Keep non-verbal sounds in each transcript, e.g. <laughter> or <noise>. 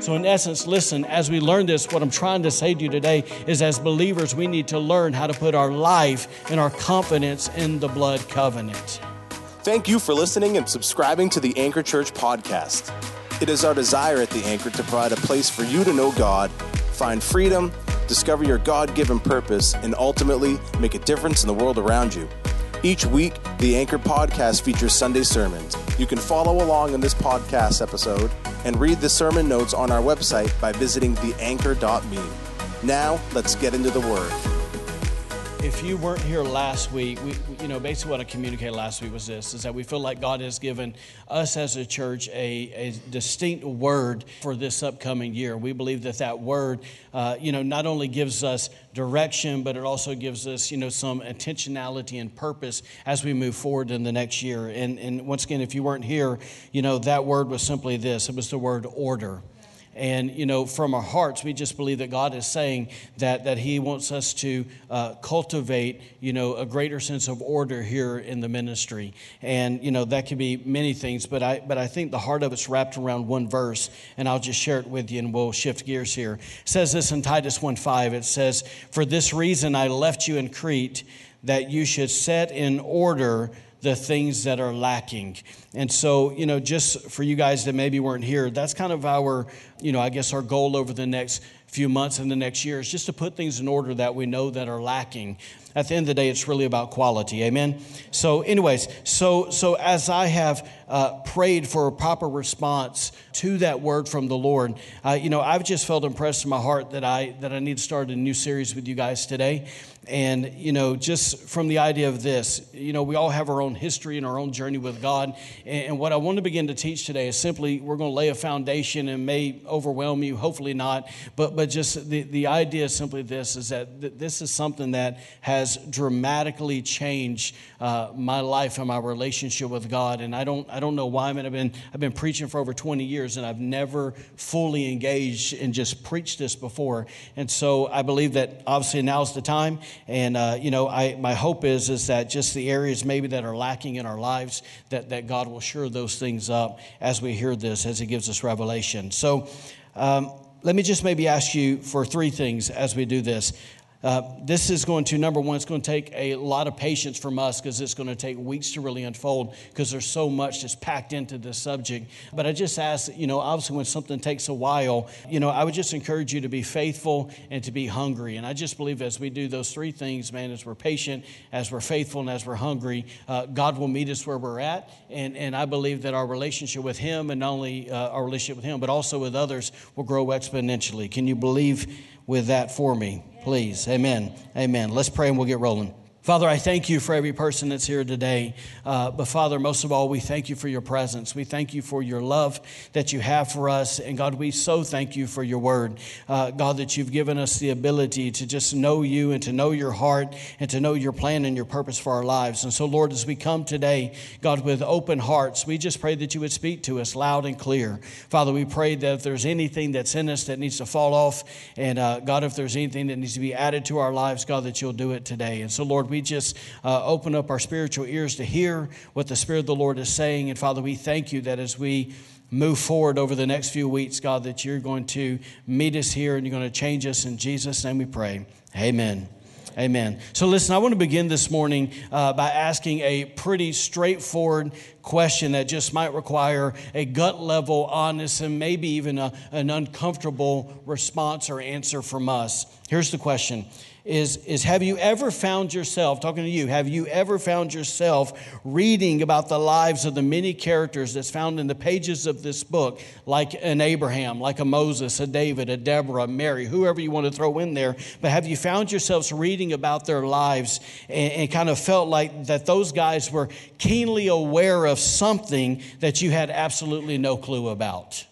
So, in essence, listen, as we learn this, what I'm trying to say to you today is as believers, we need to learn how to put our life and our confidence in the blood covenant. Thank you for listening and subscribing to the Anchor Church podcast. It is our desire at the Anchor to provide a place for you to know God, find freedom, discover your God given purpose, and ultimately make a difference in the world around you. Each week, the Anchor podcast features Sunday sermons. You can follow along in this podcast episode and read the sermon notes on our website by visiting theanchor.me. Now, let's get into the Word. If you weren't here last week, we, you know, basically what I communicated last week was this, is that we feel like God has given us as a church a, a distinct word for this upcoming year. We believe that that word, uh, you know, not only gives us direction, but it also gives us, you know, some intentionality and purpose as we move forward in the next year. And, and once again, if you weren't here, you know, that word was simply this. It was the word order. And, you know, from our hearts, we just believe that God is saying that, that He wants us to uh, cultivate, you know, a greater sense of order here in the ministry. And, you know, that could be many things, but I, but I think the heart of it's wrapped around one verse, and I'll just share it with you and we'll shift gears here. It says this in Titus 1 5. It says, For this reason I left you in Crete, that you should set in order the things that are lacking. And so, you know, just for you guys that maybe weren't here, that's kind of our, you know, I guess our goal over the next few months and the next year is just to put things in order that we know that are lacking. At the end of the day, it's really about quality. Amen. So, anyways, so so as I have uh, prayed for a proper response to that word from the Lord, uh, you know, I've just felt impressed in my heart that I that I need to start a new series with you guys today. And, you know, just from the idea of this, you know, we all have our own history and our own journey with God. And, what I want to begin to teach today is simply we're going to lay a foundation and may overwhelm you, hopefully not. But, but just the, the idea is simply this is that th- this is something that has dramatically changed uh, my life and my relationship with God. And I don't, I don't know why. I mean, I've been, I've been preaching for over 20 years and I've never fully engaged and just preached this before. And so I believe that obviously now's the time. And, uh, you know, I, my hope is, is that just the areas maybe that are lacking in our lives, that, that God will sure those things up as we hear this, as He gives us revelation. So, um, let me just maybe ask you for three things as we do this. Uh, this is going to, number one, it's going to take a lot of patience from us because it's going to take weeks to really unfold because there's so much that's packed into this subject. But I just ask, you know, obviously when something takes a while, you know, I would just encourage you to be faithful and to be hungry. And I just believe as we do those three things, man, as we're patient, as we're faithful, and as we're hungry, uh, God will meet us where we're at. And, and I believe that our relationship with Him, and not only uh, our relationship with Him, but also with others, will grow exponentially. Can you believe with that for me? Please. Amen. Amen. Let's pray and we'll get rolling. Father, I thank you for every person that's here today. Uh, but Father, most of all, we thank you for your presence. We thank you for your love that you have for us. And God, we so thank you for your word. Uh, God, that you've given us the ability to just know you and to know your heart and to know your plan and your purpose for our lives. And so, Lord, as we come today, God, with open hearts, we just pray that you would speak to us loud and clear. Father, we pray that if there's anything that's in us that needs to fall off, and uh, God, if there's anything that needs to be added to our lives, God, that you'll do it today. And so, Lord, we just uh, open up our spiritual ears to hear what the Spirit of the Lord is saying. And Father, we thank you that as we move forward over the next few weeks, God, that you're going to meet us here and you're going to change us. In Jesus' name we pray. Amen. Amen. So, listen, I want to begin this morning uh, by asking a pretty straightforward question that just might require a gut level, honest, and maybe even a, an uncomfortable response or answer from us. Here's the question is, is have you ever found yourself, talking to you, have you ever found yourself reading about the lives of the many characters that's found in the pages of this book, like an Abraham, like a Moses, a David, a Deborah, Mary, whoever you want to throw in there, but have you found yourselves reading about their lives and, and kind of felt like that those guys were keenly aware of something that you had absolutely no clue about?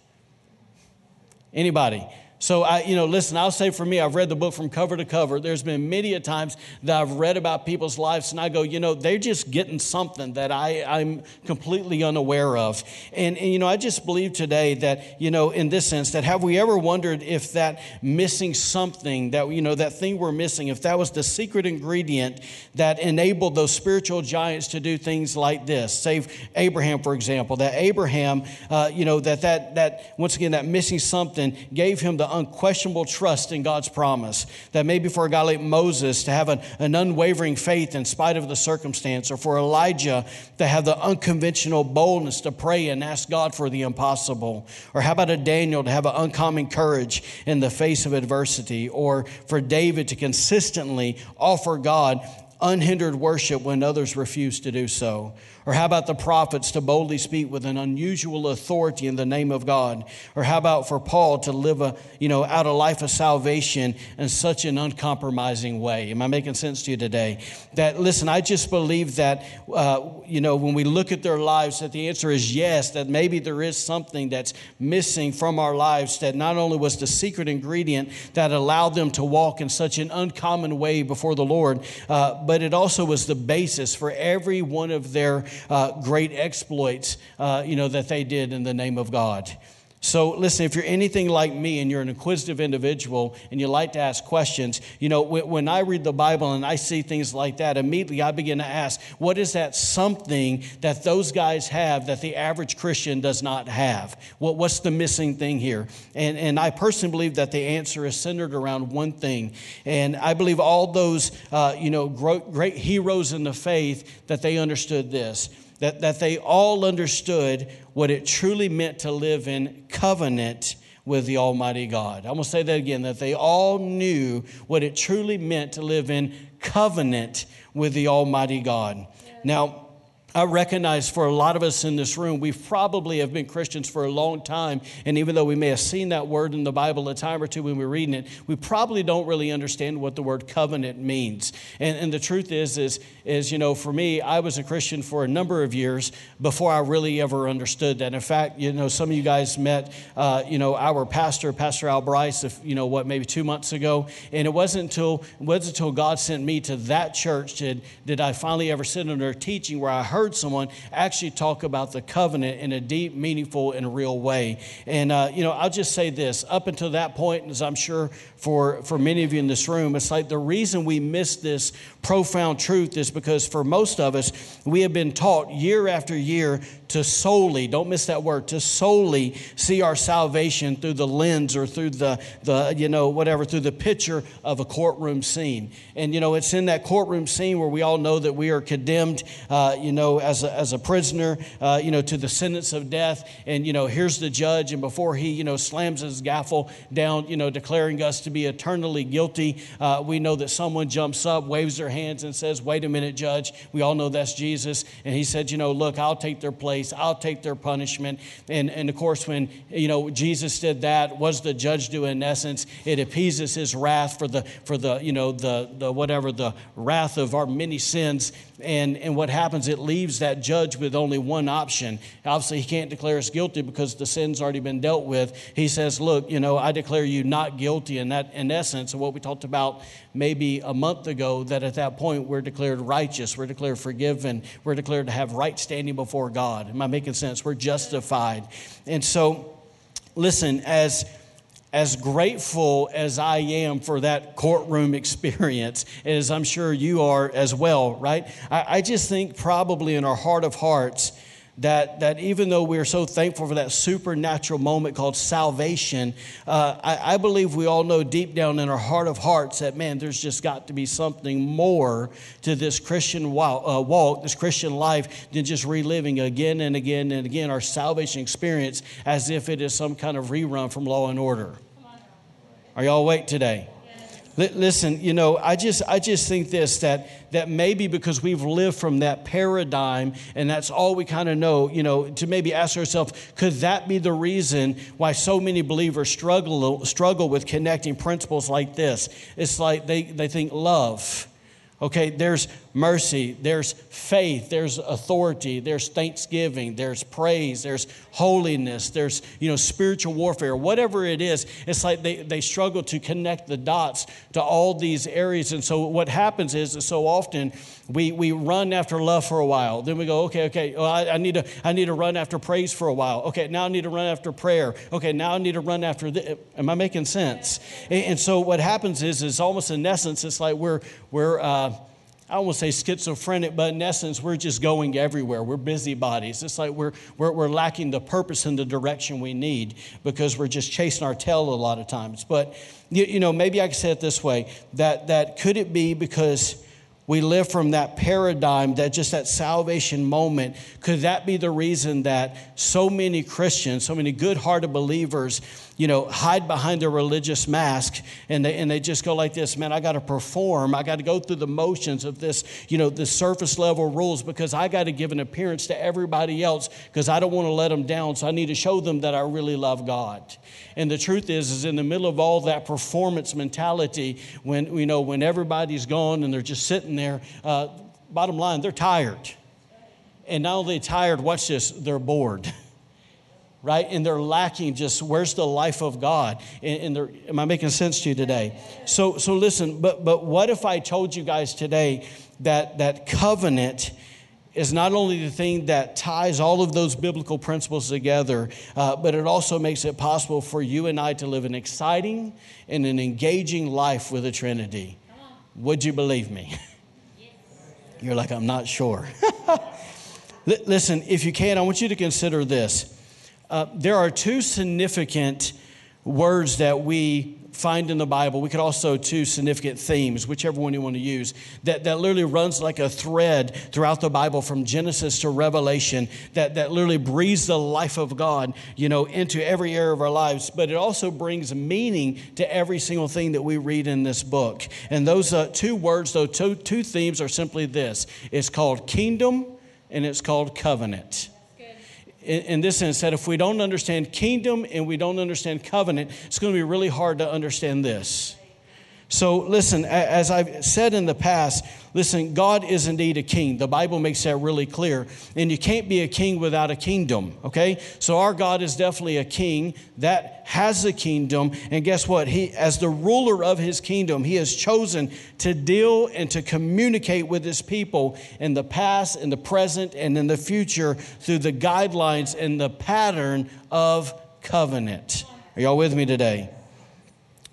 Anybody? So I, you know, listen, I'll say for me, I've read the book from cover to cover. There's been many a times that I've read about people's lives and I go, you know, they're just getting something that I, I'm completely unaware of. And, and, you know, I just believe today that, you know, in this sense, that have we ever wondered if that missing something, that, you know, that thing we're missing, if that was the secret ingredient that enabled those spiritual giants to do things like this? Save Abraham, for example, that Abraham, uh, you know, that, that, that, once again, that missing something gave him the unquestionable trust in God's promise. That maybe for a guy like Moses to have an, an unwavering faith in spite of the circumstance, or for Elijah to have the unconventional boldness to pray and ask God for the impossible. Or how about a Daniel to have an uncommon courage in the face of adversity, or for David to consistently offer God unhindered worship when others refuse to do so. Or how about the prophets to boldly speak with an unusual authority in the name of God? Or how about for Paul to live a, you know, out a life of salvation in such an uncompromising way? Am I making sense to you today? That, listen, I just believe that, uh, you know, when we look at their lives, that the answer is yes, that maybe there is something that's missing from our lives that not only was the secret ingredient that allowed them to walk in such an uncommon way before the Lord, uh, but it also was the basis for every one of their uh, great exploits, uh, you know, that they did in the name of God. So, listen, if you're anything like me and you're an inquisitive individual and you like to ask questions, you know, when I read the Bible and I see things like that, immediately I begin to ask, what is that something that those guys have that the average Christian does not have? What, what's the missing thing here? And, and I personally believe that the answer is centered around one thing. And I believe all those, uh, you know, great heroes in the faith, that they understood this that, that they all understood what it truly meant to live in covenant with the Almighty God. I'm going to say that again that they all knew what it truly meant to live in covenant with the Almighty God. Now, I recognize for a lot of us in this room, we probably have been Christians for a long time. And even though we may have seen that word in the Bible a time or two when we're reading it, we probably don't really understand what the word covenant means. And, and the truth is, is, is, you know, for me, I was a Christian for a number of years before I really ever understood that. In fact, you know, some of you guys met, uh, you know, our pastor, Pastor Al Bryce, if, you know, what, maybe two months ago. And it wasn't until, it wasn't until God sent me to that church did, did I finally ever sit under teaching where I heard heard someone actually talk about the covenant in a deep, meaningful, and real way. And, uh, you know, I'll just say this up until that point, as I'm sure for, for many of you in this room, it's like the reason we miss this profound truth is because for most of us, we have been taught year after year to solely, don't miss that word, to solely see our salvation through the lens or through the, the you know, whatever, through the picture of a courtroom scene. And, you know, it's in that courtroom scene where we all know that we are condemned, uh, you know, as a, as a prisoner, uh, you know, to the sentence of death. And, you know, here's the judge, and before he, you know, slams his gavel down, you know, declaring us to be eternally guilty, uh, we know that someone jumps up, waves their hands, and says, Wait a minute, judge. We all know that's Jesus. And he said, You know, look, I'll take their place. I'll take their punishment. And, and of course, when, you know, Jesus did that, was the judge do in essence? It appeases his wrath for the, for the you know, the, the whatever, the wrath of our many sins. And, and what happens, it leaves that judge with only one option. Obviously, he can't declare us guilty because the sin's already been dealt with. He says, Look, you know, I declare you not guilty. And that, in essence, of what we talked about maybe a month ago, that at that point we're declared righteous, we're declared forgiven, we're declared to have right standing before God. Am I making sense? We're justified. And so, listen, as as grateful as I am for that courtroom <laughs> experience, as I'm sure you are as well, right? I, I just think probably in our heart of hearts, that, that even though we are so thankful for that supernatural moment called salvation, uh, I, I, believe we all know deep down in our heart of hearts that, man, there's just got to be something more to this Christian walk, uh, walk, this Christian life, than just reliving again and again and again our salvation experience as if it is some kind of rerun from Law and Order. Are y'all awake today? Listen, you know, I just, I just think this that, that maybe because we've lived from that paradigm and that's all we kind of know, you know, to maybe ask ourselves, could that be the reason why so many believers struggle, struggle with connecting principles like this? It's like they, they think love Okay, there's mercy, there's faith, there's authority, there's thanksgiving, there's praise, there's holiness, there's you know spiritual warfare, whatever it is. It's like they, they struggle to connect the dots to all these areas. And so what happens is so often we, we run after love for a while. Then we go, okay, okay, well, I, I, need to, I need to run after praise for a while. Okay, now I need to run after prayer. Okay, now I need to run after this. Am I making sense? And, and so what happens is, is almost in essence, it's like we're, we're, uh, I won't say schizophrenic, but in essence, we're just going everywhere. We're busybodies. It's like we're, we're, we're lacking the purpose and the direction we need because we're just chasing our tail a lot of times. But, you, you know, maybe I could say it this way that, that could it be because we live from that paradigm, that just that salvation moment. Could that be the reason that so many Christians, so many good hearted believers, you know, hide behind their religious mask and they, and they just go like this, man, I got to perform. I got to go through the motions of this, you know, the surface level rules because I got to give an appearance to everybody else because I don't want to let them down. So I need to show them that I really love God. And the truth is, is in the middle of all that performance mentality, when, you know, when everybody's gone and they're just sitting there, uh, bottom line, they're tired. And not only they're tired, watch this, they're bored. <laughs> right? And they're lacking just where's the life of God? And, and am I making sense to you today? So, so listen, but, but what if I told you guys today that, that covenant is not only the thing that ties all of those biblical principles together, uh, but it also makes it possible for you and I to live an exciting and an engaging life with the Trinity. Would you believe me? <laughs> You're like, I'm not sure. <laughs> Listen, if you can, I want you to consider this. Uh, there are two significant words that we find in the Bible. We could also two significant themes, whichever one you want to use, that, that literally runs like a thread throughout the Bible from Genesis to Revelation, that, that literally breathes the life of God, you know, into every area of our lives. But it also brings meaning to every single thing that we read in this book. And those uh, two words, though, two, two themes are simply this. It's called kingdom and it's called covenant in, in this sense that if we don't understand kingdom and we don't understand covenant, it's going to be really hard to understand this. So, listen, as I've said in the past, listen, God is indeed a king. The Bible makes that really clear. And you can't be a king without a kingdom, okay? So, our God is definitely a king that has a kingdom. And guess what? He, as the ruler of his kingdom, he has chosen to deal and to communicate with his people in the past, in the present, and in the future through the guidelines and the pattern of covenant. Are y'all with me today?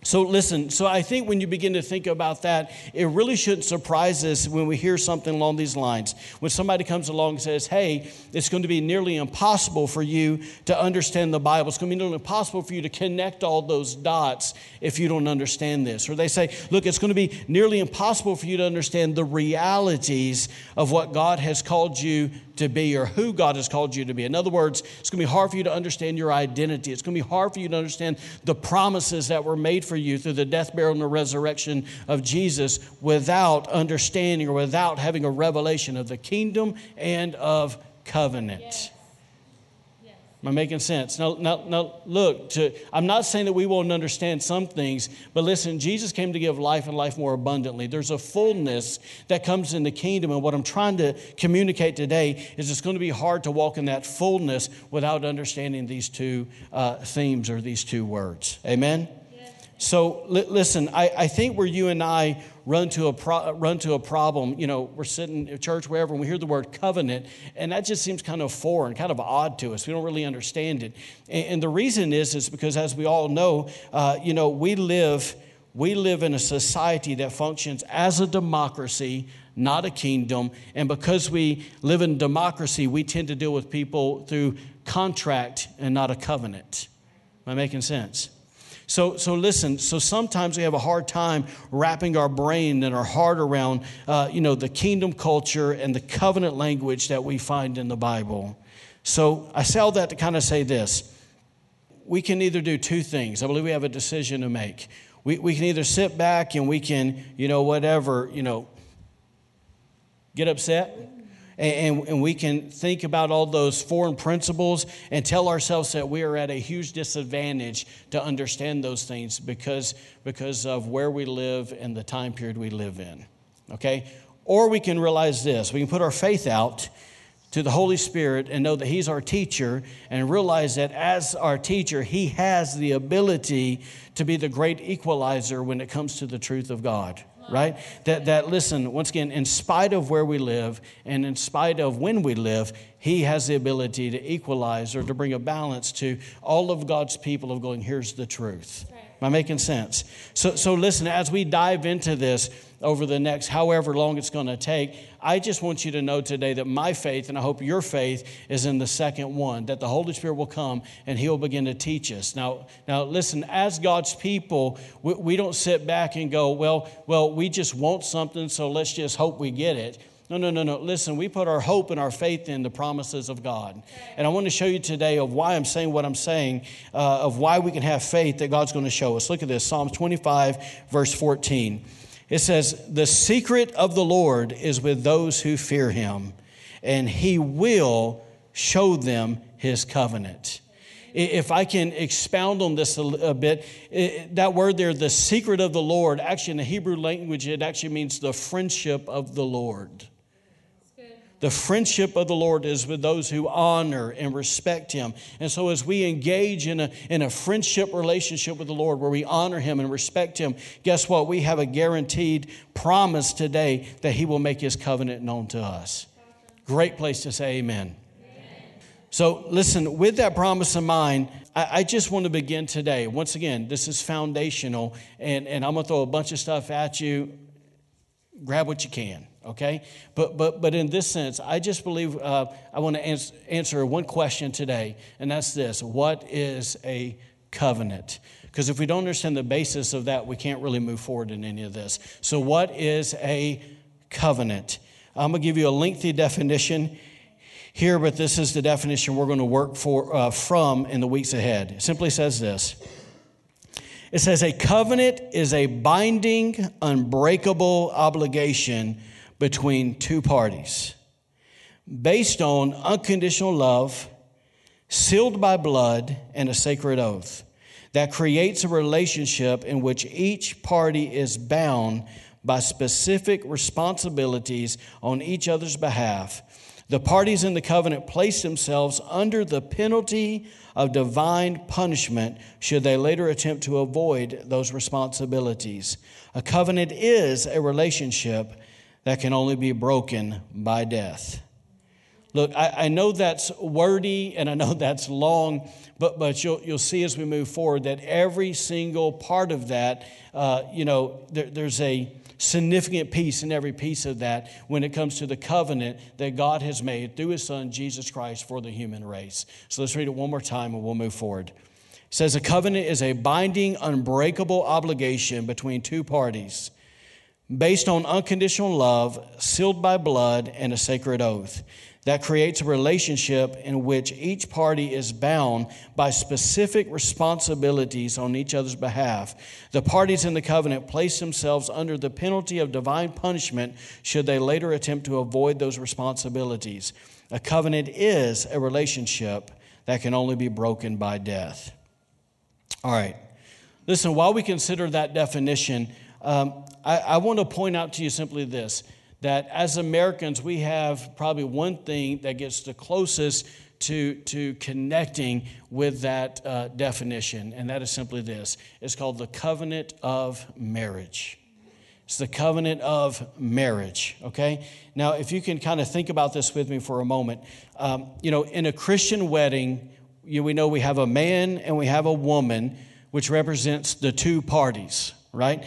So, listen, so I think when you begin to think about that, it really shouldn't surprise us when we hear something along these lines. When somebody comes along and says, Hey, it's going to be nearly impossible for you to understand the Bible. It's going to be nearly impossible for you to connect all those dots if you don't understand this. Or they say, Look, it's going to be nearly impossible for you to understand the realities of what God has called you to be or who God has called you to be. In other words, it's going to be hard for you to understand your identity. It's going to be hard for you to understand the promises that were made for you through the death, burial, and the resurrection of Jesus without understanding or without having a revelation of the kingdom and of covenant. Am I making sense? Now, now, now look, to, I'm not saying that we won't understand some things, but listen, Jesus came to give life and life more abundantly. There's a fullness that comes in the kingdom, and what I'm trying to communicate today is it's going to be hard to walk in that fullness without understanding these two uh, themes or these two words. Amen? So, li- listen, I, I think where you and I run to a pro- run to a problem. You know, we're sitting in church wherever, and we hear the word covenant, and that just seems kind of foreign, kind of odd to us. We don't really understand it, and, and the reason is is because, as we all know, uh, you know, we live we live in a society that functions as a democracy, not a kingdom, and because we live in democracy, we tend to deal with people through contract and not a covenant. Am I making sense? So, so listen, so sometimes we have a hard time wrapping our brain and our heart around, uh, you know, the kingdom culture and the covenant language that we find in the Bible. So I say all that to kind of say this. We can either do two things. I believe we have a decision to make. We, we can either sit back and we can, you know, whatever, you know, get upset and, and, we can think about all those foreign principles and tell ourselves that we are at a huge disadvantage to understand those things because, because of where we live and the time period we live in. okay? Or we can realize this we can put our faith out to the Holy Spirit and know that He's our teacher and realize that as our teacher, He has the ability to be the great equalizer when it comes to the truth of God right? That, that, listen, once again, in spite of where we live and in spite of when we live, He has the ability to equalize or to bring a balance to all of God's people of going, here's the truth. Am I making sense? So, so listen, as we dive into this over the next however long it's going to take, I just want you to know today that my faith, and I hope your faith, is in the second one, that the Holy Spirit will come and He'll begin to teach us. Now, now listen, as God's people, we, we don't sit back and go, well, well, we just want something, so let's just hope we get it. No, no, no, no. Listen, we put our hope and our faith in the promises of God. And I want to show you today of why I'm saying what I'm saying, uh, of why we can have faith that God's going to show us. Look at this Psalms 25, verse 14. It says, The secret of the Lord is with those who fear him, and he will show them his covenant. If I can expound on this a, bit, that word there, the secret of the Lord, actually in the Hebrew language, it actually means the friendship of the Lord. The friendship of the Lord is with those who honor and respect Him. And so, as we engage in a, in a friendship relationship with the Lord where we honor Him and respect Him, guess what? We have a guaranteed promise today that He will make His covenant known to us. Great place to say amen. So, listen, with that promise in mind, I, I, just want to begin today. Once again, this is foundational, and, and I'm going to throw a bunch of stuff at you. Grab what you can okay? But, but, but in this sense, I just believe uh, I want to ans- answer one question today, and that's this What is a covenant? Because if we don't understand the basis of that, we can't really move forward in any of this. So, what is a covenant? I'm going to give you a lengthy definition here, but this is the definition we're going to work for, uh, from in the weeks ahead. It simply says this. It says, A covenant is a binding, unbreakable obligation between two parties based on unconditional love, sealed by blood, and a sacred oath that creates a relationship in which each party is bound by specific responsibilities on each other's behalf. The parties in the covenant place themselves under the penalty of divine punishment should they later attempt to avoid those responsibilities. A covenant is a relationship that can only be broken by death. Look, I, I, know that's wordy and I know <laughs> that's long, but, but you'll, you'll see as we move forward that every single part of that, uh, you know, there, there's a significant piece in every piece of that when it comes to the covenant that God has made through his son, Jesus Christ, for the human race. So let's read it one more time and we'll move forward. It says, A covenant is a binding, unbreakable obligation between two parties based on unconditional love, sealed by blood, and a sacred oath. That creates a relationship in which each party is bound by specific responsibilities on each other's behalf. The parties in the covenant place themselves under the penalty of divine punishment should they later attempt to avoid those responsibilities. A covenant is a relationship that can only be broken by death. All right. Listen, while we consider that definition, um, I, I want to point out to you simply this that as Americans, we have probably one thing that gets the closest to, to connecting with that uh, definition, and that is simply this it's called the covenant of marriage. It's the covenant of marriage, okay? Now, if you can kind of think about this with me for a moment, um, you know, in a Christian wedding, you, we know we have a man and we have a woman, which represents the two parties, right?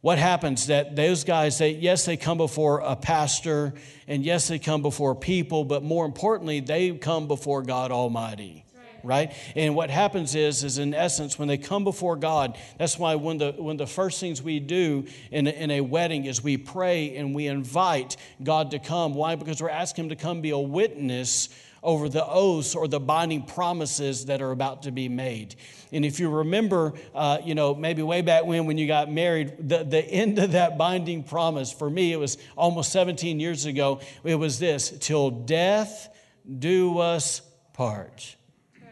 What happens that those guys they yes they come before a pastor and yes they come before people but more importantly they come before god almighty right? And what happens is is in essence when they come before god that's why when the when the first things we do in in a wedding is we pray and we invite god to come. Why? Because we're asking him to come be a witness over the oaths or the binding promises that are about to be made. And if you remember, uh, you know, maybe way back when, when you got married, the, the end of that binding promise, for me, it was almost 17 years ago, it was this till death do us part.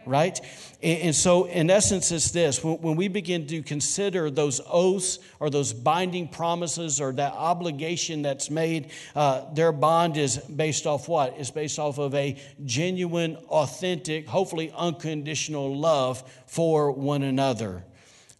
Right? And, so, in essence, it's this when, when, we begin to consider those oaths or those binding promises or that obligation that's made, uh, their bond is based off what? It's based off of a genuine, authentic, hopefully unconditional love for one another.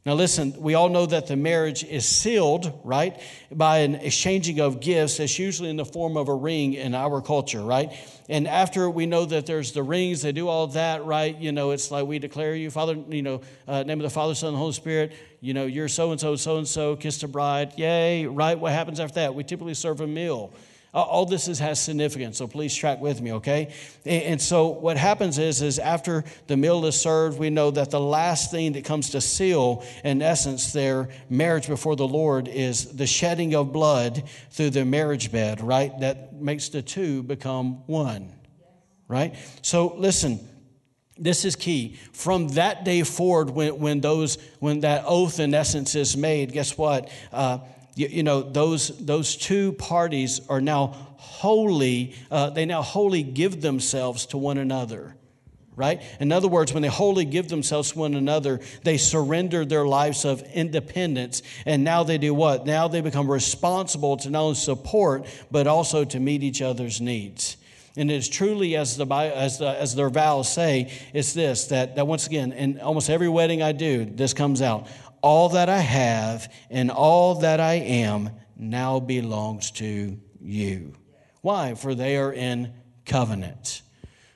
Now, listen, we all know that the marriage is sealed, right, by an exchanging of gifts. That's usually in the form of a ring in our culture, right? And after we know that there's the rings, they do all that, right? You know, it's like we declare you, Father, you know, uh, name of the Father, Son, and Holy Spirit, you know, you're so and so, so and so, kiss the bride, yay, right? What happens after that? We typically serve a meal. All this is, has significance, so please track with me, okay? And, so what happens is, is after the meal is served, we know that the last thing that comes to seal, in essence, their marriage before the Lord is the shedding of blood through the marriage bed, right? That makes the two become one, right? So listen, this is key. From that day forward, when, when, those, when that oath in essence is made, guess what? Uh, you, you know, those, those two parties are now wholly, uh, they now wholly give themselves to one another right? In other words, when they wholly give themselves to one another, they surrender their lives of independence. And now they do what? Now they become responsible to not only support, but also to meet each other's needs. And it's truly, as, the, as, the, as their vows say, it's this that, that once again, in almost every wedding I do, this comes out all that I have and all that I am now belongs to you. Why? For they are in covenant.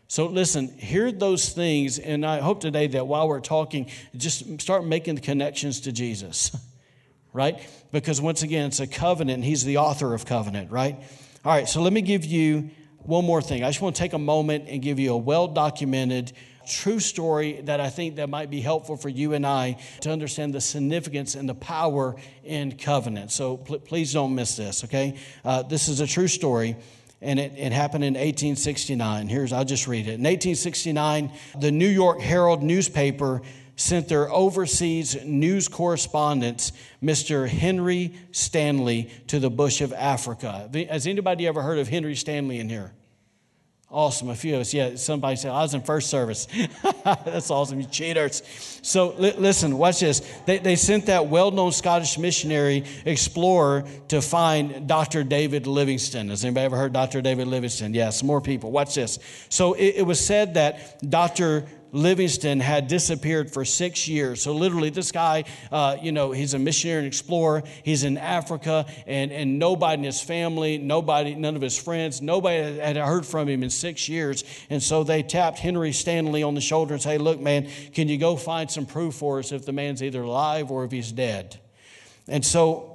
So listen, hear those things, and I hope today that while we're talking, just start making the connections to Jesus, <laughs> right? Because once again, it's a covenant, He's the author of covenant, right? All right, so let me give you one more thing. I just want to take a moment and give you a well documented true story that I think that might be helpful for you and I to understand the significance and the power in covenant. So pl- please don't miss this, okay? Uh, this is a true story. And it, it happened in 1869. Here's, I'll just read it. In 1869, the New York Herald newspaper sent their overseas news correspondent, Mr. Henry Stanley, to the bush of Africa. Has anybody ever heard of Henry Stanley in here? Awesome. A few of us. Yeah, somebody said, I was in first service. <laughs> That's awesome, you cheaters. So li- listen, watch this. They, they sent that well known Scottish missionary explorer to find Dr. David Livingstone. Has anybody ever heard Dr. David Livingstone? Yes, more people. Watch this. So it, it was said that Dr. Livingstone had disappeared for six years. So, literally, this guy, uh, you know, he's a missionary and explorer. He's in Africa, and, and nobody in his family, nobody, none of his friends, nobody had heard from him in six years. And so they tapped Henry Stanley on the shoulder and say, Look, man, can you go find some proof for us if the man's either alive or if he's dead? And so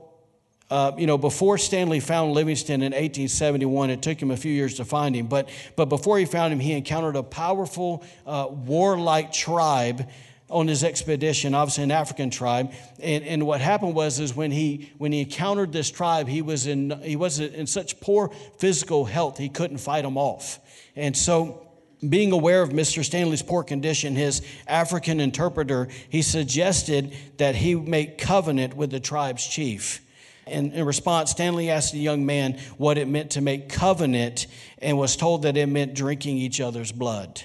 uh, you know, before Stanley found Livingstone in 1871, it took him a few years to find him. But, but before he found him, he encountered a powerful, uh, warlike tribe on his expedition, obviously an African tribe. And, and what happened was, is when he, when he encountered this tribe, he was, in, he was in such poor physical health, he couldn't fight them off. And so, being aware of Mr. Stanley's poor condition, his African interpreter, he suggested that he make covenant with the tribe's chief. And in response, Stanley asked the young man what it meant to make covenant and was told that it meant drinking each other's blood.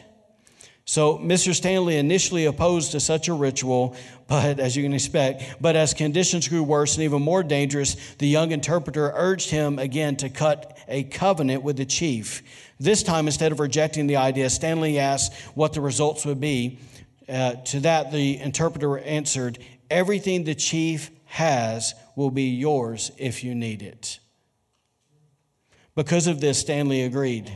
So Mr. Stanley initially opposed to such a ritual, but as you can expect, but as conditions grew worse and even more dangerous, the young interpreter urged him again to cut a covenant with the chief. This time, instead of rejecting the idea, Stanley asked what the results would be. Uh, to that, the interpreter answered, Everything the chief has will be yours if you need it. Because of this, Stanley agreed.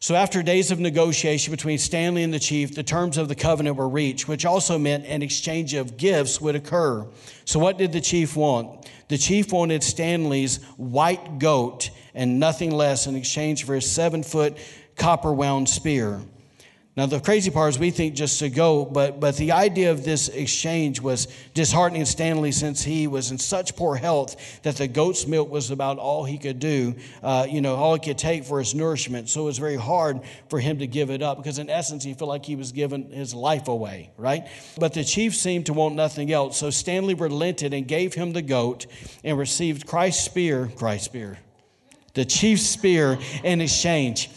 So, after days of negotiation between Stanley and the chief, the terms of the covenant were reached, which also meant an exchange of gifts would occur. So, what did the chief want? The chief wanted Stanley's white goat and nothing less in exchange for his seven foot copper wound spear. Now, the crazy part is we think just to go, but, but the idea of this exchange was disheartening Stanley since he was in such poor health that the goat's milk was about all he could do, uh, you know, all he could take for his nourishment. So it was very hard for him to give it up because, in essence, he felt like he was giving his life away, right? But the chief seemed to want nothing else. So Stanley relented and gave him the goat and received Christ's spear, Christ's spear, the chief's spear in exchange.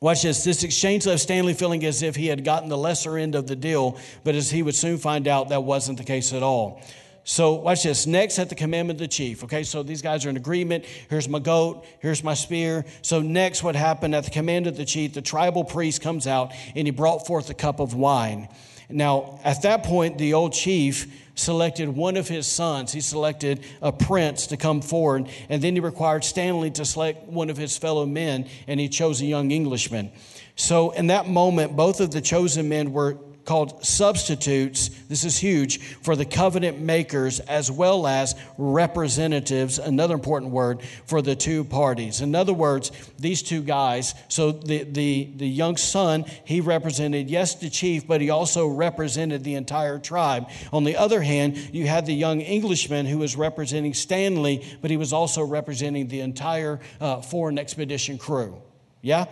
Watch this. This exchange left Stanley feeling as if he had gotten the lesser end of the deal, but as he would soon find out, that wasn't the case at all. So, watch this. Next, at the commandment of the chief. Okay, so these guys are in agreement. Here's my goat. Here's my spear. So, next, what happened at the command of the chief, the tribal priest comes out and he brought forth a cup of wine. Now, at that point, the old chief selected one of his sons. He selected a prince to come forward, and then he required Stanley to select one of his fellow men, and he chose a young Englishman. So, in that moment, both of the chosen men were called substitutes, this is huge, for the covenant makers as well as representatives, another important word, for the two parties. In other words, these two guys, so the, the, the young son, he represented, yes, the chief, but he also represented the entire tribe. On the other hand, you had the young Englishman who was representing Stanley, but he was also representing the entire uh, foreign expedition crew. Yeah?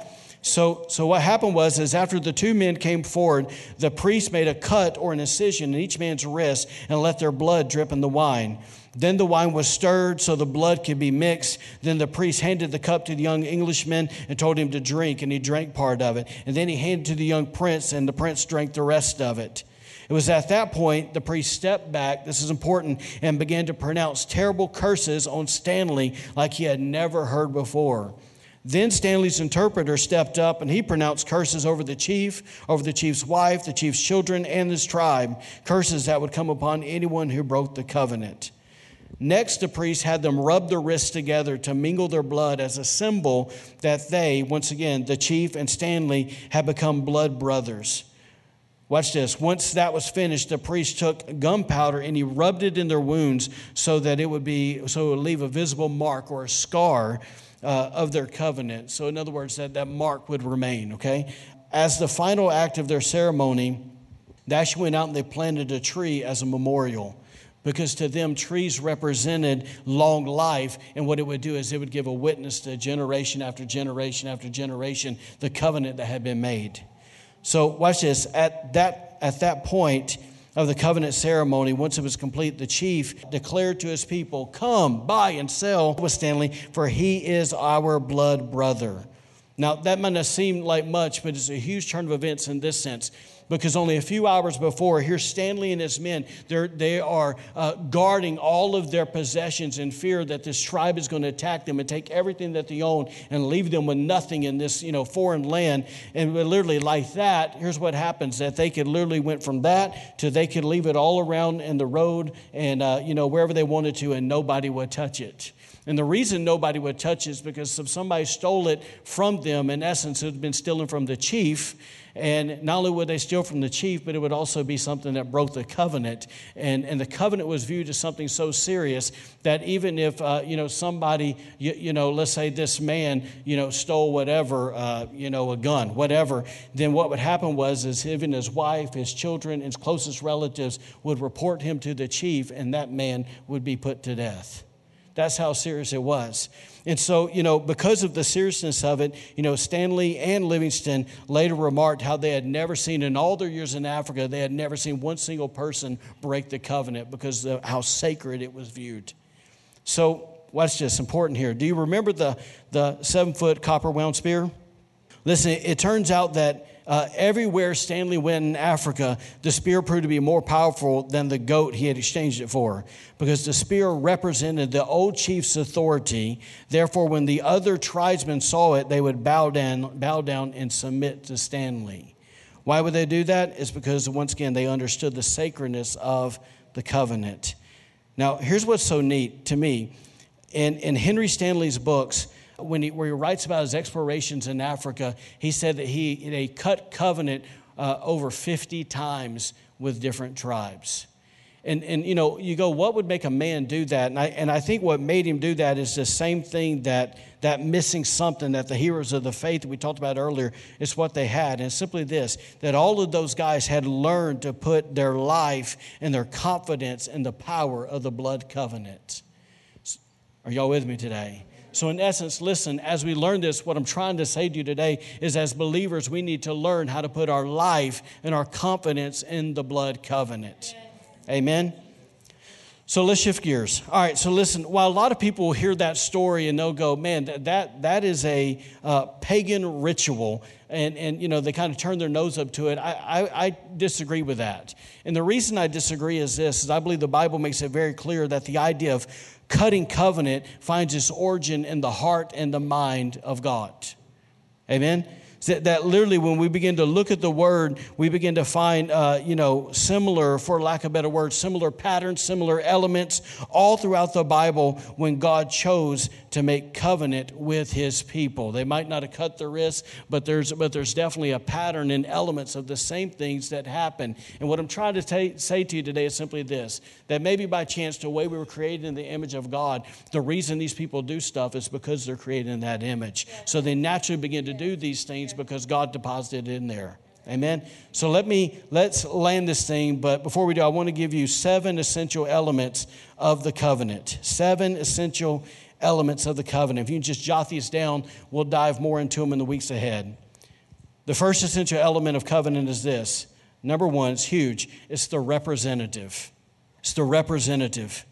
So, so what happened was, is after the two men came forward, the priest made a cut or an incision in each man's wrist and let their blood drip in the wine. Then the wine was stirred so the blood could be mixed. Then the priest handed the cup to the young Englishman and told him to drink, and he drank part of it. And then he handed to the young prince, and the prince drank the rest of it. It was at that point the priest stepped back, this is important, and began to pronounce terrible curses on Stanley like he had never heard before. Then Stanley's interpreter stepped up and he pronounced curses over the chief, over the chief's wife, the chief's children, and his tribe, curses that would come upon anyone who broke the covenant. Next, the priest had them rub their wrists together to mingle their blood as a symbol that they, once again, the chief and Stanley, had become blood brothers. Watch this. Once that was finished, the priest took gunpowder and he rubbed it in their wounds so that it would be so it would leave a visible mark or a scar uh, of their covenant. So, in other words, that, that mark would remain, okay? As the final act of their ceremony, they actually went out and they planted a tree as a memorial because to them trees represented long life and what it would do is it would give a witness to generation after generation after generation the covenant that had been made so watch this at that at that point of the covenant ceremony, once it was complete, the chief declared to his people, Come, buy and sell with Stanley, for he is our blood brother. Now, that might not seem like much, but it's a huge turn of events in this sense because only a few hours before, here's Stanley and his men. They are uh, guarding all of their possessions in fear that this tribe is going to attack them and take everything that they own and leave them with nothing in this you know, foreign land. And literally, like that, here's what happens that they could literally went from that to they could leave it all around in the road and uh, you know, wherever they wanted to, and nobody would touch it. And the reason nobody would touch it is because if somebody stole it from them, in essence, it had been stolen from the chief. And not only would they steal from the chief, but it would also be something that broke the covenant. And, and the covenant was viewed as something so serious that even if, uh, you know, somebody, you, you, know, let's say this man, you know, stole whatever, uh, you know, a gun, whatever, then what would happen was is even his wife, his children, his closest relatives would report him to the chief, and that man would be put to death. That's how serious it was. And so, you know, because of the seriousness of it, you know, Stanley and Livingstone later remarked how they had never seen in all their years in Africa, they had never seen one single person break the covenant because of how sacred it was viewed. So, what's just important here? Do you remember the, the seven foot copper wound spear? Listen, it turns out that uh, everywhere Stanley went in Africa, the spear proved to be more powerful than the goat he had exchanged it for because the spear represented the old chief's authority. Therefore, when the other tribesmen saw it, they would bow down, bow down and submit to Stanley. Why would they do that? It's because, once again, they understood the sacredness of the covenant. Now, here's what's so neat to me. In, in Henry Stanley's books, when he, where he writes about his explorations in Africa, he said that he cut covenant uh, over 50 times with different tribes. And, and you know, you go, what would make a man do that? And I, and I think what made him do that is the same thing that that missing something that the heroes of the faith that we talked about earlier is what they had. And simply this that all of those guys had learned to put their life and their confidence in the power of the blood covenant. Are y'all with me today? So, in essence, listen, as we learn this, what I'm trying to say to you today is as believers, we need to learn how to put our life and our confidence in the blood covenant. Amen. So let's shift gears. All right, so listen, while a lot of people will hear that story and they'll go, man, that, that is a uh, pagan ritual, and, and you know, they kind of turn their nose up to it, I, I, I disagree with that. And the reason I disagree is this, is I believe the Bible makes it very clear that the idea of cutting covenant finds its origin in the heart and the mind of God. Amen? That, that literally, when we begin to look at the word, we begin to find, uh, you know, similar, for lack of better word, similar patterns, similar elements all throughout the Bible when God chose to make covenant with his people. They might not have cut the wrists, but there's, but there's definitely a pattern and elements of the same things that happen. And what I'm trying to t- say to you today is simply this that maybe by chance, the way we were created in the image of God, the reason these people do stuff is because they're created in that image. So they naturally begin to do these things because God deposited it in there. Amen. So let me let's land this thing, but before we do, I want to give you seven essential elements of the covenant. Seven essential elements of the covenant. If you just jot these down, we'll dive more into them in the weeks ahead. The first essential element of covenant is this. Number one, it's huge. It's the representative. It's the representative.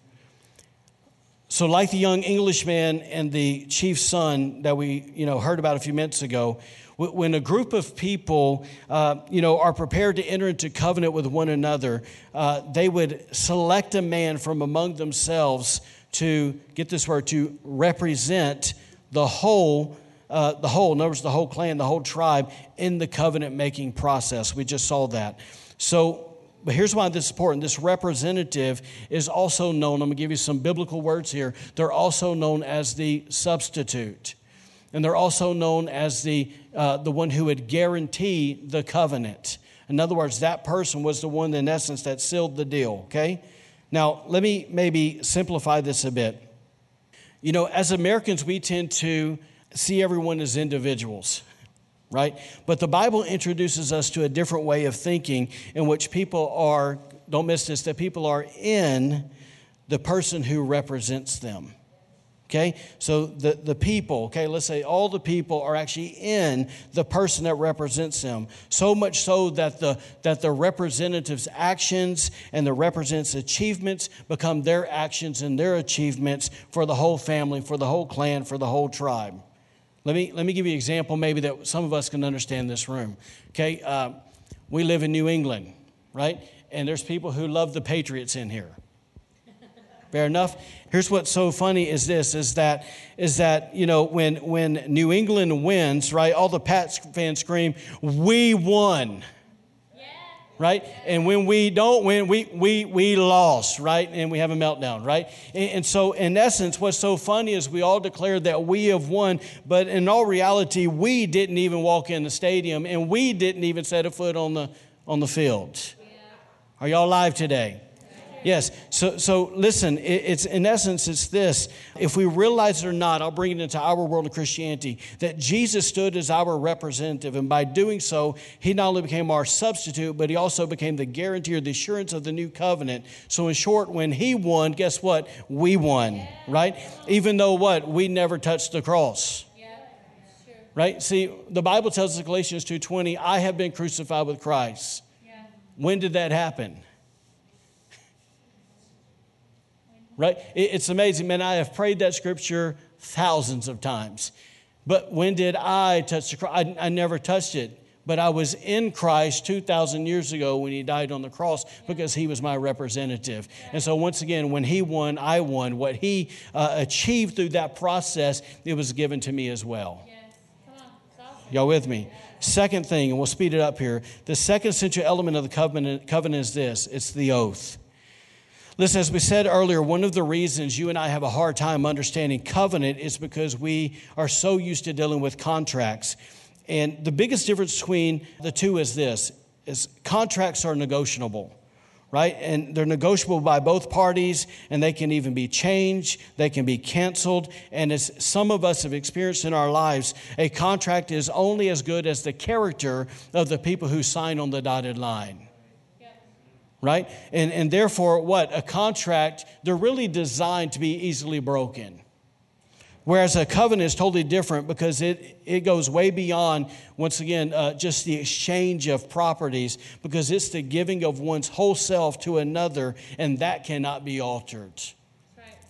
So, like the young Englishman and the chief's son that we, you know, heard about a few minutes ago, when a group of people, uh, you know, are prepared to enter into covenant with one another, uh, they would select a man from among themselves to get this word to represent the whole. Uh, the whole, notice the whole clan, the whole tribe in the covenant making process. We just saw that. So, but here's why this is important. This representative is also known, I'm going to give you some biblical words here. They're also known as the substitute and they're also known as the, uh, the one who would guarantee the covenant. In other words, that person was the one, in essence, that sealed the deal, okay? Now, let me maybe simplify this a bit. You know, as Americans, we tend to see everyone as individuals, right? But the Bible introduces us to a different way of thinking in which people are, don't miss this, that people are in the person who represents them. Okay, so the, the people, okay, let's say all the people are actually in the person that represents them. So much so that the, that the representative's actions and the representative's achievements become their actions and their achievements for the whole family, for the whole clan, for the whole tribe. Let me, let me give you an example maybe that some of us can understand this room. Okay, uh, we live in New England, right? And there's people who love the Patriots in here. Fair enough. Here's what's so funny is this is that is that you know when when New England wins, right? All the Pats fans scream, "We won." right? And when we don't win, we, we, we lost, right? And we have a meltdown, right? And, and, so, in essence, what's so funny is we all declare that we have won, but in all reality, we didn't even walk in the stadium and we didn't even set a foot on the, on the field. Yeah. Are y'all live today? Yes. So, so listen, it's in essence, it's this. If we realize it or not, I'll bring it into our world of Christianity that Jesus stood as our representative. And by doing so, he not only became our substitute, but he also became the guarantee or the assurance of the new covenant. So, in short, when he won, guess what? We won, right? Even though what? We never touched the cross right see the bible tells us in galatians 2.20 i have been crucified with christ yeah. when did that happen right? It's amazing, man. I have prayed that scripture thousands of times. But when did I touch the cross? I, I never touched it. But I was in Christ 2,000 years ago when he died on the cross because he was my representative. And so, once again, when he won, I won. What he uh, achieved through that process, it was given to me as well. Y'all with me? Second thing, and we'll speed it up here. The second essential element of the covenant, covenant is this it's the oath. Listen, as we said earlier, one of the reasons you and I have a hard time understanding covenant is because we are so used to dealing with contracts. And the biggest difference between the two is this is contracts are negotiable right? And they're negotiable by both parties, and they can even be changed, they can be canceled. And as some of us have experienced in our lives, a contract is only as good as the character of the people who sign on the dotted line right? And, and therefore, what? A contract, they're really designed to be easily broken. Whereas a covenant is totally different because it, it goes way beyond, once again, uh, just the exchange of properties, because it's the giving of one's whole self to another, and that cannot be altered.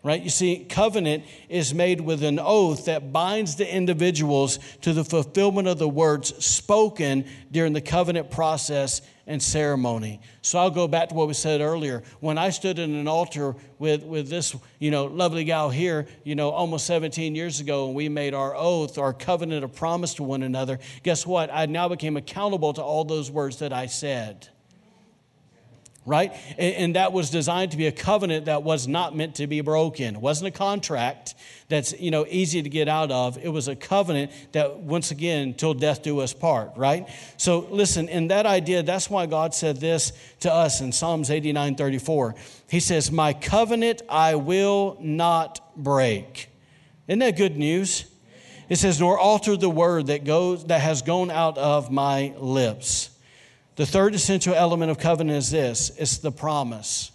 Right. You see, covenant is made with an oath that binds the individuals to the fulfillment of the words spoken during the covenant process and ceremony. So I'll go back to what we said earlier. When I stood in an altar with, with this, you know, lovely gal here, you know, almost 17 years ago, and we made our oath, our covenant of promise to one another, guess what? I now became accountable to all those words that I said right? And, and, that was designed to be a covenant that was not meant to be broken. It wasn't a contract that's, you know, easy to get out of. It was a covenant that, once again, till death do us part, right? So listen, in that idea, that's why God said this to us in Psalms 89 34. He says, My covenant I will not break. Isn't that good news? It says, nor alter the word that goes that has gone out of my lips. The third essential element of covenant is this it's the promise.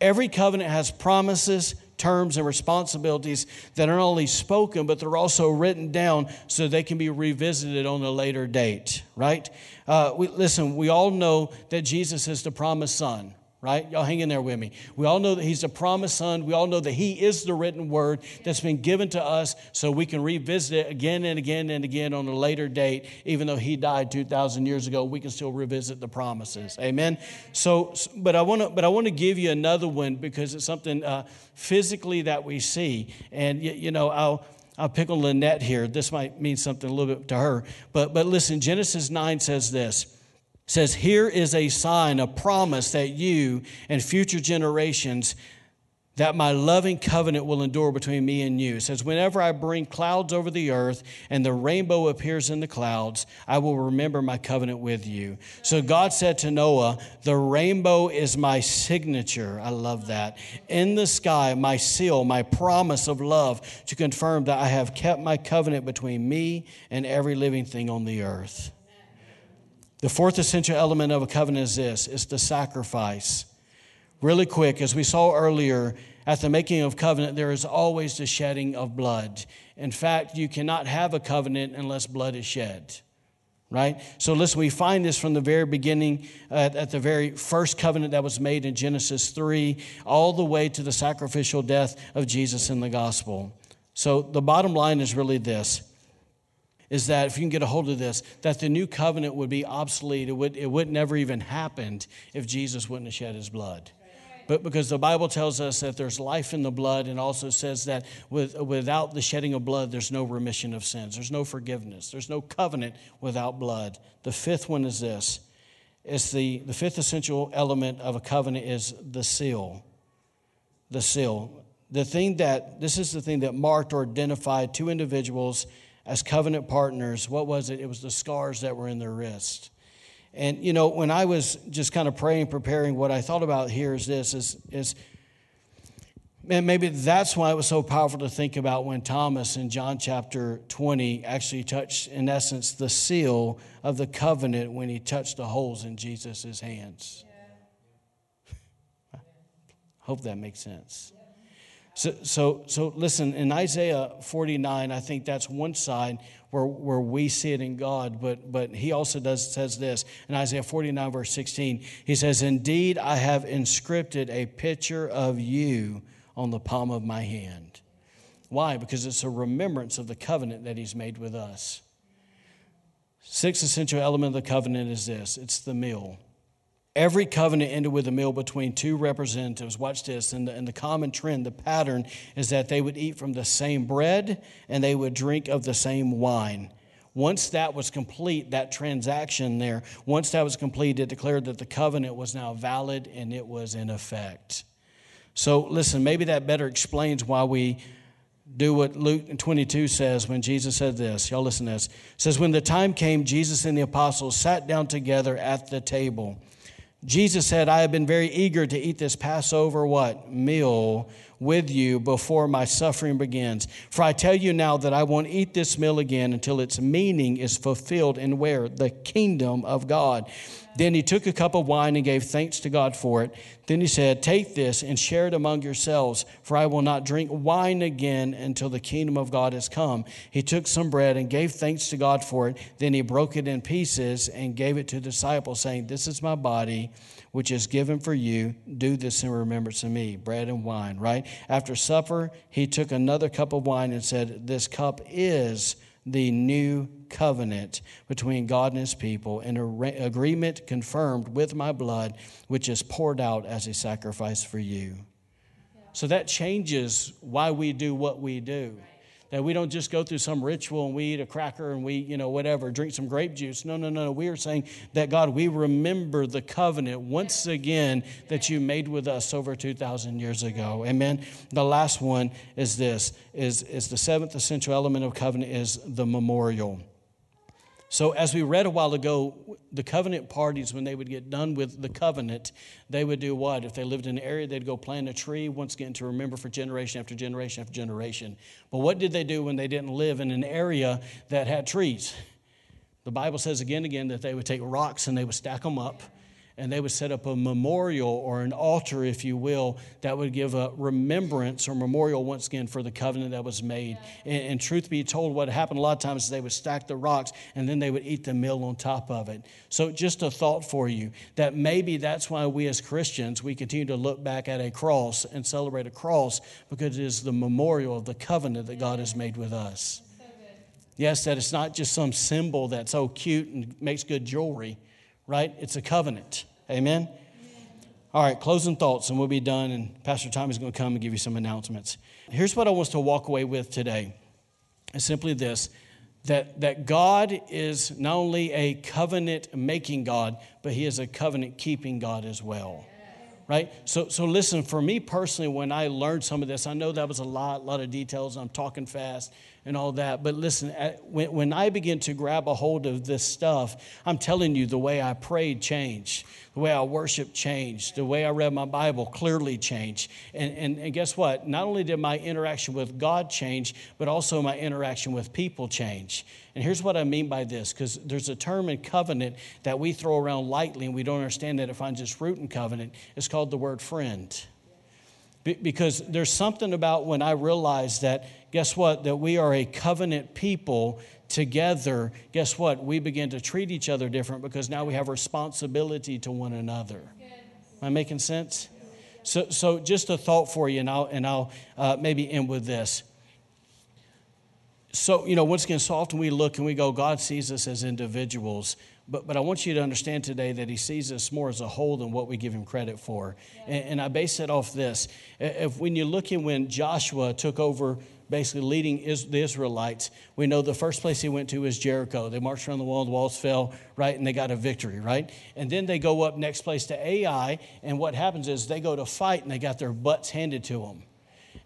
Every covenant has promises, terms, and responsibilities that are not only spoken, but they're also written down so they can be revisited on a later date, right? Uh, we, listen, we all know that Jesus is the promised son, right? Y'all hang in there with me. We all know that he's the promised son. We all know that he is the written word that's been given to us so we can revisit it again and again and again on a later date. Even though he died 2,000 years ago, we can still revisit the promises. Amen? So, but I want to, but I want to give you another one because it's something uh, physically that we see. And, you, you know, I'll, I'll pick on Lynette here. This might mean something a little bit to her. But, but listen, Genesis 9 says this says, Here is a sign, a promise that you and future generations, that my loving covenant will endure between me and you. It says, Whenever I bring clouds over the earth and the rainbow appears in the clouds, I will remember my covenant with you. So God said to Noah, The rainbow is my signature. I love that. In the sky, my seal, my promise of love to confirm that I have kept my covenant between me and every living thing on the earth. The fourth essential element of a covenant is this it's the sacrifice. Really quick, as we saw earlier, at the making of covenant, there is always the shedding of blood. In fact, you cannot have a covenant unless blood is shed. Right? So, listen, we find this from the very beginning, uh, at the very first covenant that was made in Genesis 3, all the way to the sacrificial death of Jesus in the gospel. So, the bottom line is really this is that if you can get a hold of this, that the new covenant would be obsolete. It would, it would never even happened if Jesus wouldn't have shed his blood. But because the Bible tells us that there's life in the blood and also says that with, without the shedding of blood, there's no remission of sins, there's no forgiveness, there's no covenant without blood. The fifth one is this it's the, the fifth essential element of a covenant is the seal. The seal. The thing that, this is the thing that marked or identified two individuals as covenant partners, what was it? It was the scars that were in their wrist. And you know, when I was just kind of praying, preparing, what I thought about here is this: is is and maybe that's why it was so powerful to think about when Thomas in John chapter 20 actually touched, in essence, the seal of the covenant when he touched the holes in Jesus' hands. Yeah. Hope that makes sense. So, so, so listen, in Isaiah 49, I think that's one side where, where we see it in God, but, but he also does, says this in Isaiah 49, verse 16. He says, Indeed, I have inscripted a picture of you on the palm of my hand. Why? Because it's a remembrance of the covenant that he's made with us. Sixth essential element of the covenant is this it's the meal. Every covenant ended with a meal between two representatives. Watch this. And the, and the common trend, the pattern, is that they would eat from the same bread and they would drink of the same wine. Once that was complete, that transaction there, once that was complete, it declared that the covenant was now valid and it was in effect. So, listen, maybe that better explains why we do what Luke 22 says when Jesus said this. Y'all listen to this. It says, When the time came, Jesus and the apostles sat down together at the table. Jesus said, I have been very eager to eat this Passover what? Meal with you before my suffering begins. For I tell you now that I won't eat this meal again until its meaning is fulfilled in where? The kingdom of God. Then he took a cup of wine and gave thanks to God for it. Then he said, Take this and share it among yourselves, for I will not drink wine again until the kingdom of God has come. He took some bread and gave thanks to God for it. Then he broke it in pieces and gave it to the disciples, saying, This is my body, which is given for you. Do this in remembrance of me. Bread and wine, right? After supper, he took another cup of wine and said, This cup is the new covenant between God and his people, an agreement confirmed with my blood, which is poured out as a sacrifice for you. So that changes why we do what we do. That we don't just go through some ritual and we eat a cracker and we, you know, whatever, drink some grape juice. No, no, no. We are saying that God, we remember the covenant once again that you made with us over 2,000 years ago. Amen. The last one is this is, is the seventh essential element of covenant is the memorial. So, as we read a while ago, the covenant parties, when they would get done with the covenant, they would do what? If they lived in an area, they'd go plant a tree, once again, to remember for generation after generation after generation. But what did they do when they didn't live in an area that had trees? The Bible says again and again that they would take rocks and they would stack them up and they would set up a memorial or an altar, if you will, that would give a remembrance or memorial once again for the covenant that was made. And, and, truth be told, what happened a lot of times is they would stack the rocks and then they would eat the meal on top of it. So, just a thought for you that maybe that's why we as Christians we continue to look back at a cross and celebrate a cross because it is the memorial of the covenant that God has made with us. Yes, that it's not just some symbol that's so cute and makes good jewelry right? It's a covenant. Amen? All right, closing thoughts, and we'll be done. And Pastor Tom is going to come and give you some announcements. Here's what I want us to walk away with today. It's simply this that, that God is not only a covenant making God, but He is a covenant keeping God as well. Right? So, so listen, for me personally, when I learned some of this, I know that was a lot, lot of details. I'm talking fast and all that. But listen, uh, when, when I begin to grab a hold of this stuff, I'm telling you, the way I prayed changed, the way I worshiped changed, the way I read my Bible clearly changed. And, and, and guess what? Not only did my interaction with God change, but also my interaction with people change. And here's what I mean by this because there's a term in covenant that we throw around lightly and we don't understand that it finds its root in covenant. It's called the word friend. Because there's something about when I realize that, guess what, that we are a covenant people together, guess what, we begin to treat each other different because now we have responsibility to one another. Am I making sense? So, so just a thought for you, and I'll, and I'll uh, maybe end with this. So, you know, once again, so often we look and we go, God sees us as individuals. But, but I want you to understand today that he sees us more as a whole than what we give him credit for. And, and I base it off this. If when you look at when Joshua took over basically leading the Israelites, we know the first place he went to is Jericho. They marched around the wall, the walls fell, right, and they got a victory, right? And then they go up next place to Ai, and what happens is they go to fight and they got their butts handed to them.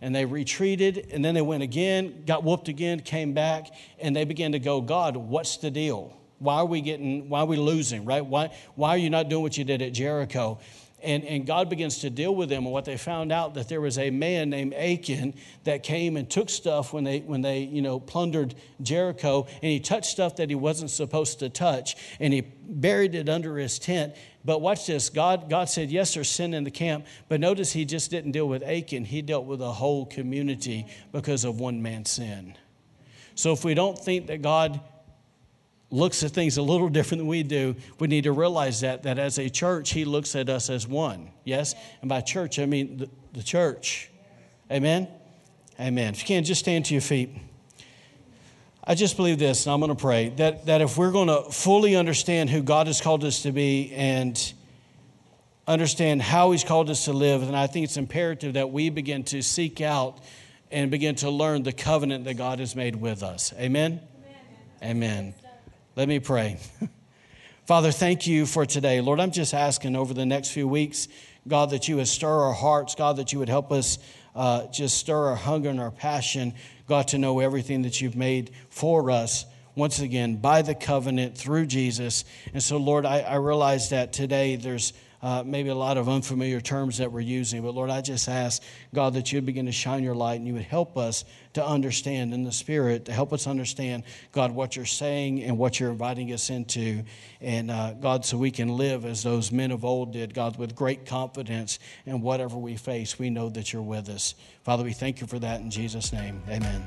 And they retreated, and then they went again, got whooped again, came back, and they began to go, God, what's the deal? Why are we getting, why are we losing, right? Why, why are you not doing what you did at Jericho? And, and God begins to deal with them. And what they found out that there was a man named Achan that came and took stuff when they, when they you know, plundered Jericho, and he touched stuff that he wasn't supposed to touch, and he buried it under his tent. But watch this God, God said, Yes, there's sin in the camp. But notice he just didn't deal with Achan, he dealt with the whole community because of one man's sin. So if we don't think that God looks at things a little different than we do, we need to realize that, that as a church, he looks at us as one. Yes? And by church, I mean the, the church. Amen? Amen. If you can, just stand to your feet. I just believe this, and I'm going to pray that, that if we're going to fully understand who God has called us to be and understand how He's called us to live, then I think it's imperative that we begin to seek out and begin to learn the covenant that God has made with us. Amen? Amen. Amen. Let me pray. <laughs> Father, thank you for today. Lord, I'm just asking over the next few weeks, God, that you would stir our hearts, God, that you would help us uh, just stir our hunger and our passion, God, to know everything that you've made for us once again by the covenant through Jesus. And so, Lord, I, I realize that today there's uh, maybe a lot of unfamiliar terms that we're using. But Lord, I just ask, God, that you'd begin to shine your light and you would help us to understand in the Spirit, to help us understand, God, what you're saying and what you're inviting us into. And uh, God, so we can live as those men of old did, God, with great confidence in whatever we face, we know that you're with us. Father, we thank you for that in Jesus' name. Amen.